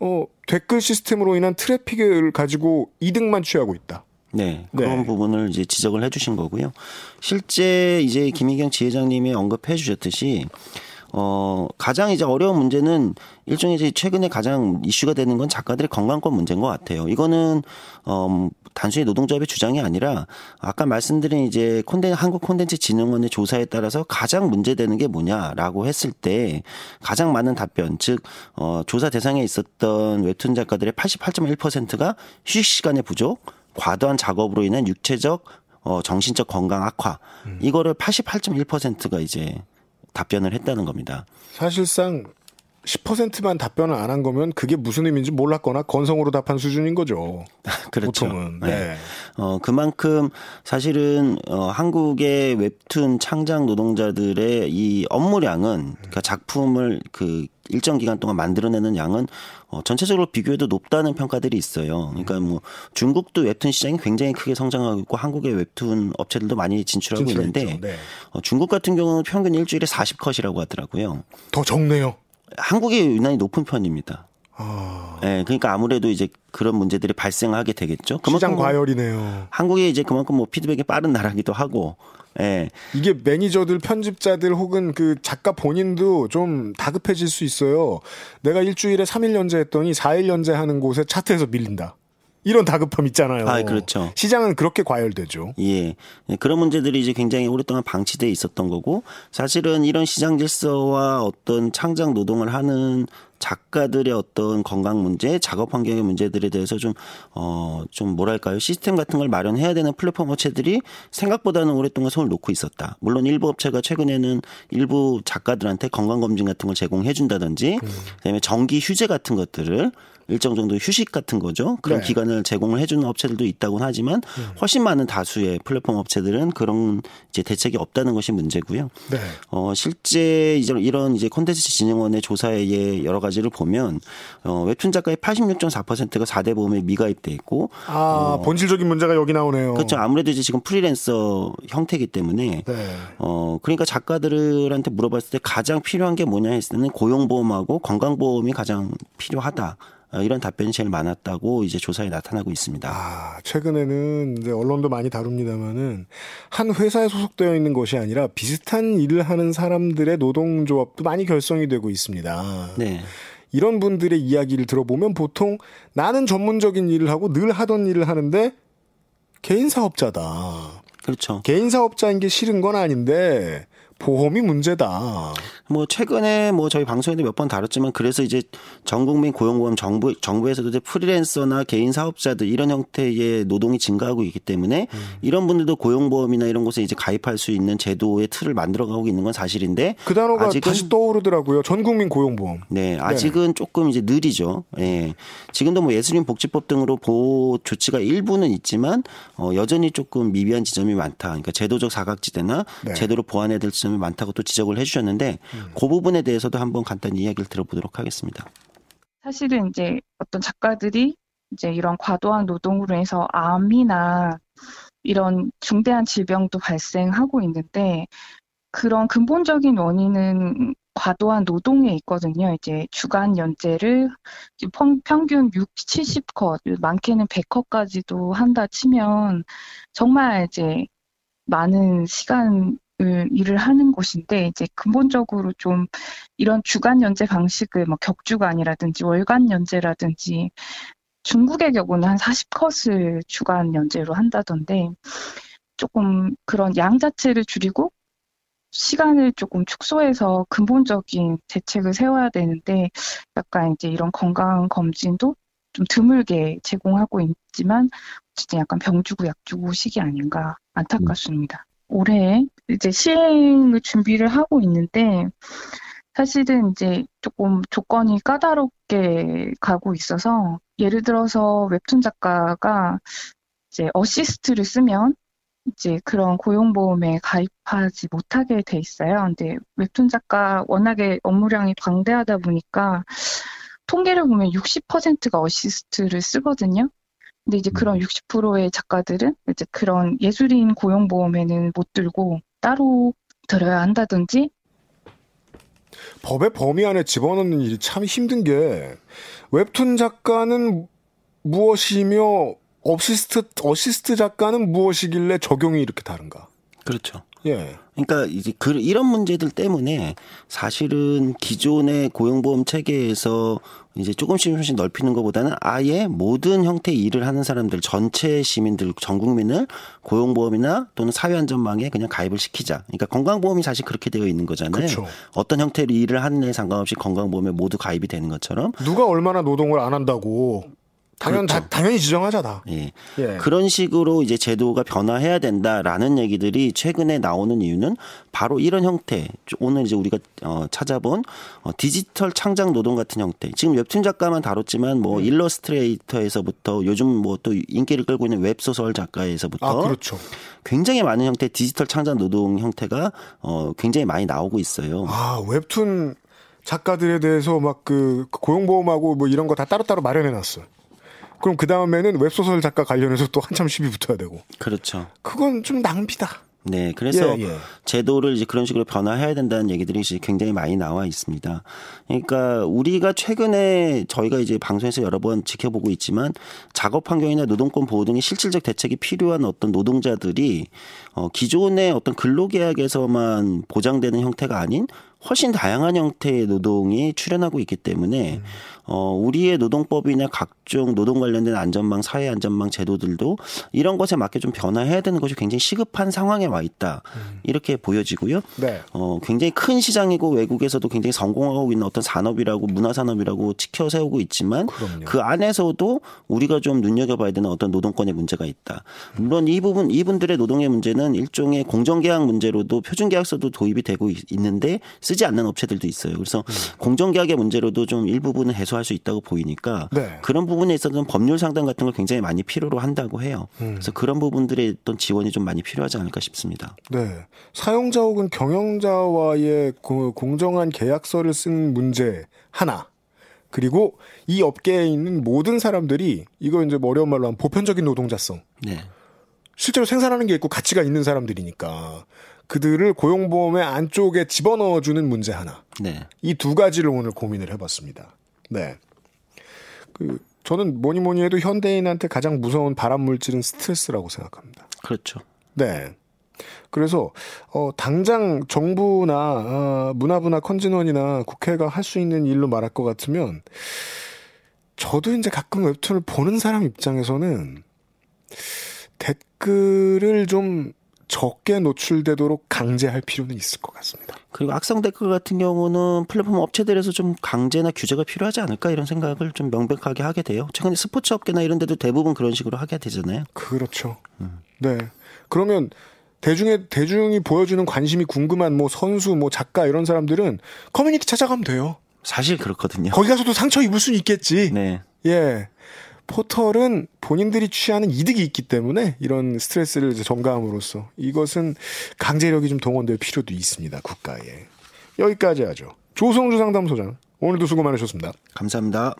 어, 댓글 시스템으로 인한 트래픽을 가지고 이득만 취하고 있다. 네, 그런 네. 부분을 이제 지적을 해주신 거고요. 실제 이제 김희경 지회장님이 언급해 주셨듯이 어 가장 이제 어려운 문제는 일종의 이제 최근에 가장 이슈가 되는 건 작가들의 건강권 문제인 것 같아요. 이거는 어 단순히 노동조합의 주장이 아니라 아까 말씀드린 이제 콘텐 한국 콘텐츠 진흥원의 조사에 따라서 가장 문제되는 게 뭐냐라고 했을 때 가장 많은 답변 즉 어, 조사 대상에 있었던 웹툰 작가들의 88.1%가 휴식 시간의 부족, 과도한 작업으로 인한 육체적 어, 정신적 건강 악화 이거를 88.1%가 이제 답변을 했다는 겁니다. 사실상 10%만 답변을 안 한 거면 그게 무슨 의미인지 몰랐거나 건성으로 답한 수준인 거죠. 그렇죠. 보통은. 네. 네. 어, 그만큼 사실은 어, 한국의 웹툰 창작 노동자들의 이 업무량은 그러니까 작품을 그 일정 기간 동안 만들어내는 양은 어, 전체적으로 비교해도 높다는 평가들이 있어요. 그러니까 뭐 중국도 웹툰 시장이 굉장히 크게 성장하고 있고 한국의 웹툰 업체들도 많이 진출하고 진출했죠. 있는데 네. 어, 중국 같은 경우는 평균 일주일에 40컷이라고 하더라고요. 더 적네요. 한국이 유난히 높은 편입니다. 아, 예, 그러니까 아무래도 이제 그런 문제들이 발생하게 되겠죠. 시장 뭐 과열이네요. 한국이 이제 그만큼 뭐 피드백이 빠른 나라기도 하고, 예, 이게 매니저들, 편집자들 혹은 그 작가 본인도 좀 다급해질 수 있어요. 내가 일주일에 3일 연재했더니 4일 연재하는 곳에 차트에서 밀린다. 이런 다급함 있잖아요. 아, 그렇죠. 시장은 그렇게 과열되죠. 예. 예, 그런 문제들이 이제 굉장히 오랫동안 방치돼 있었던 거고, 사실은 이런 시장 질서와 어떤 창작 노동을 하는 작가들의 어떤 건강 문제, 작업 환경의 문제들에 대해서 좀, 어, 좀 뭐랄까요. 시스템 같은 걸 마련해야 되는 플랫폼 업체들이 생각보다는 오랫동안 손을 놓고 있었다. 물론 일부 업체가 최근에는 일부 작가들한테 건강검진 같은 걸 제공해 준다든지, 그다음에 정기 휴재 같은 것들을 일정 정도 휴식 같은 거죠. 그런 네. 기간을 제공을 해주는 업체들도 있다고는 하지만 훨씬 많은 다수의 플랫폼 업체들은 그런 이제 대책이 없다는 것이 문제고요. 네. 어, 실제 이제 이런 이제 콘텐츠 진흥원의 조사의 여러 가지를 보면 어, 웹툰 작가의 86.4%가 4대 보험에 미가입돼 있고 아, 본질적인 문제가 여기 나오네요. 어. 그렇죠. 아무래도 이제 지금 프리랜서 형태이기 때문에 네. 어, 그러니까 작가들한테 물어봤을 때 가장 필요한 게 뭐냐 했을 때는 고용보험하고 건강보험이 가장 필요하다. 어, 이런 답변이 제일 많았다고 이제 조사에 나타나고 있습니다. 아, 최근에는 이제 언론도 많이 다룹니다만은 한 회사에 소속되어 있는 것이 아니라 비슷한 일을 하는 사람들의 노동조합도 많이 결성이 되고 있습니다. 네. 이런 분들의 이야기를 들어보면 보통 나는 전문적인 일을 하고 늘 하던 일을 하는데 개인 사업자다. 그렇죠. 개인 사업자인 게 싫은 건 아닌데 보험이 문제다. 뭐 최근에 뭐 저희 방송에도 몇 번 다뤘지만 그래서 이제 전국민 고용보험 정부 정부에서도 이제 프리랜서나 개인 사업자들 이런 형태의 노동이 증가하고 있기 때문에 음. 이런 분들도 고용보험이나 이런 곳에 이제 가입할 수 있는 제도의 틀을 만들어가고 있는 건 사실인데 그 단어가 아직은 다시 떠오르더라고요. 전국민 고용보험. 네, 아직은 조금 이제 느리죠. 예. 지금도 뭐 예술인 복지법 등으로 보호 조치가 일부는 있지만 어 여전히 조금 미비한 지점이 많다. 그러니까 제도적 사각지대나 네. 제도로 보완해야 될 지점 이 많다고 또 지적을 해 주셨는데 그 부분에 대해서도 한번 간단히 이야기를 들어보도록 하겠습니다. 사실은 이제 어떤 작가들이 이제 이런 과도한 노동으로 해서 암이나 이런 중대한 질병도 발생하고 있는데 그런 근본적인 원인은 과도한 노동에 있거든요. 이제 주간 연재를 평- 평균 6, 70컷, 많게는 100컷까지도 한다 치면 정말 이제 많은 시간을 일을 하는 곳인데 이제 근본적으로 좀 이런 주간 연재 방식을 뭐 격주간이라든지 월간 연재라든지 중국의 경우는 한 40컷을 주간 연재로 한다던데 조금 그런 양 자체를 줄이고 시간을 조금 축소해서 근본적인 대책을 세워야 되는데 약간 이제 이런 건강 검진도 좀 드물게 제공하고 있지만 어쨌든 약간 병주고 약주고 식이 아닌가 안타깝습니다. 올해 이제 시행을 준비를 하고 있는데 사실은 이제 조금 조건이 까다롭게 가고 있어서 예를 들어서 웹툰 작가가 이제 어시스트를 쓰면 이제 그런 고용보험에 가입하지 못하게 돼 있어요. 근데 웹툰 작가 워낙에 업무량이 광대하다 보니까 통계를 보면 60%가 어시스트를 쓰거든요. 근데 이제 그런 60%의 작가들은 이제 그런 예술인 고용보험에는 못 들고 따로 들어야 한다든지 법의 범위 안에 집어넣는 일이 참 힘든 게 웹툰 작가는 무엇이며 어시스트 어시스트 작가는 무엇이길래 적용이 이렇게 다른가? 그렇죠. 예. 그러니까 이제 그 이런 문제들 때문에 사실은 기존의 고용보험 체계에서 이제 조금씩 조금씩 넓히는 것보다는 아예 모든 형태의 일을 하는 사람들 전체 시민들 전 국민을 고용보험이나 또는 사회안전망에 그냥 가입을 시키자. 그러니까 건강보험이 사실 그렇게 되어 있는 거잖아요. 그렇죠. 어떤 형태로 일을 하느냐에 상관없이 건강보험에 모두 가입이 되는 것처럼 누가 얼마나 노동을 안 한다고 당연 그렇죠. 다, 당연히 지정하자다. 예. 예. 그런 식으로 이제 제도가 변화해야 된다라는 얘기들이 최근에 나오는 이유는 바로 이런 형태. 오늘 이제 우리가 어, 찾아본 어, 디지털 창작 노동 같은 형태. 지금 웹툰 작가만 다뤘지만 음. 뭐 일러스트레이터에서부터 요즘 뭐 또 인기를 끌고 있는 웹 소설 작가에서부터 아 그렇죠. 굉장히 많은 형태 의 디지털 창작 노동 형태가 어, 굉장히 많이 나오고 있어요. 아 웹툰 작가들에 대해서 막 그 고용보험하고 뭐 이런 거 다 따로따로 마련해 놨어. 그럼 그 다음에는 웹소설 작가 관련해서 또 한참 시비 붙어야 되고. 그렇죠. 그건 좀 낭비다. 네, 그래서 예, 예. 제도를 이제 그런 식으로 변화해야 된다는 얘기들이 이제 굉장히 많이 나와 있습니다. 그러니까 우리가 최근에 저희가 이제 방송에서 여러 번 지켜보고 있지만 작업 환경이나 노동권 보호 등의 실질적 대책이 필요한 어떤 노동자들이 어 기존의 어떤 근로계약에서만 보장되는 형태가 아닌 훨씬 다양한 형태의 노동이 출현하고 있기 때문에 어 우리의 노동법이나 각종 노동 관련된 안전망, 사회 안전망 제도들도 이런 것에 맞게 좀 변화해야 되는 것이 굉장히 시급한 상황에 와 있다. 이렇게 보여지고요. 네. 어, 굉장히 큰 시장이고 외국에서도 굉장히 성공하고 있는 어떤 산업이라고 문화산업이라고 지켜 세우고 있지만 그럼요. 그 안에서도 우리가 좀 눈여겨봐야 되는 어떤 노동권의 문제가 있다. 물론 이 부분 이분들의 노동의 문제는 일종의 공정계약 문제로도 표준계약서도 도입이 되고 있- 있는데 쓰지 않는 업체들도 있어요. 그래서 음. 공정계약의 문제로도 좀 일부분은 해소할 수 있다고 보이니까 네. 그런 부분에 있어서는 법률 상담 같은 걸 굉장히 많이 필요로 한다고 해요. 음. 그래서 그런 부분들의 어떤 지원이 좀 많이 필요하지 않을까 싶습니다. 네. 사용자 혹은 경영자와의 그 공정한 계약서를 쓴 문제 하나. 그리고 이 업계에 있는 모든 사람들이 이거 이제 뭐 어려운 말로 하면 보편적인 노동자성. 네. 실제로 생산하는 게 있고 가치가 있는 사람들이니까 그들을 고용보험의 안쪽에 집어넣어주는 문제 하나. 네. 이 두 가지를 오늘 고민을 해봤습니다. 네. 그 저는 뭐니 뭐니 해도 현대인한테 가장 무서운 발암 물질은 스트레스라고 생각합니다. 그렇죠. 네. 그래서 어 당장 정부나 아, 문화부나 컨진원이나 국회가 할 수 있는 일로 말할 것 같으면 저도 이제 가끔 웹툰을 보는 사람 입장에서는 댓글을 좀 적게 노출되도록 강제할 필요는 있을 것 같습니다. 그리고 악성 댓글 같은 경우는 플랫폼 업체들에서 좀 강제나 규제가 필요하지 않을까 이런 생각을 좀 명백하게 하게 돼요. 최근에 스포츠 업계나 이런 데도 대부분 그런 식으로 하게 되잖아요. 그렇죠. 네. 그러면 대중의 대중이 보여주는 관심이 궁금한 뭐 선수, 뭐 작가 이런 사람들은 커뮤니티 찾아가면 돼요. 사실 그렇거든요. 거기 가서도 상처 입을 수는 있겠지. 네. 예. 포털은 본인들이 취하는 이득이 있기 때문에 이런 스트레스를 전가함으로써 이것은 강제력이 좀 동원될 필요도 있습니다. 국가에. 여기까지 하죠. 조성주 상담소장. 오늘도 수고 많으셨습니다. 감사합니다.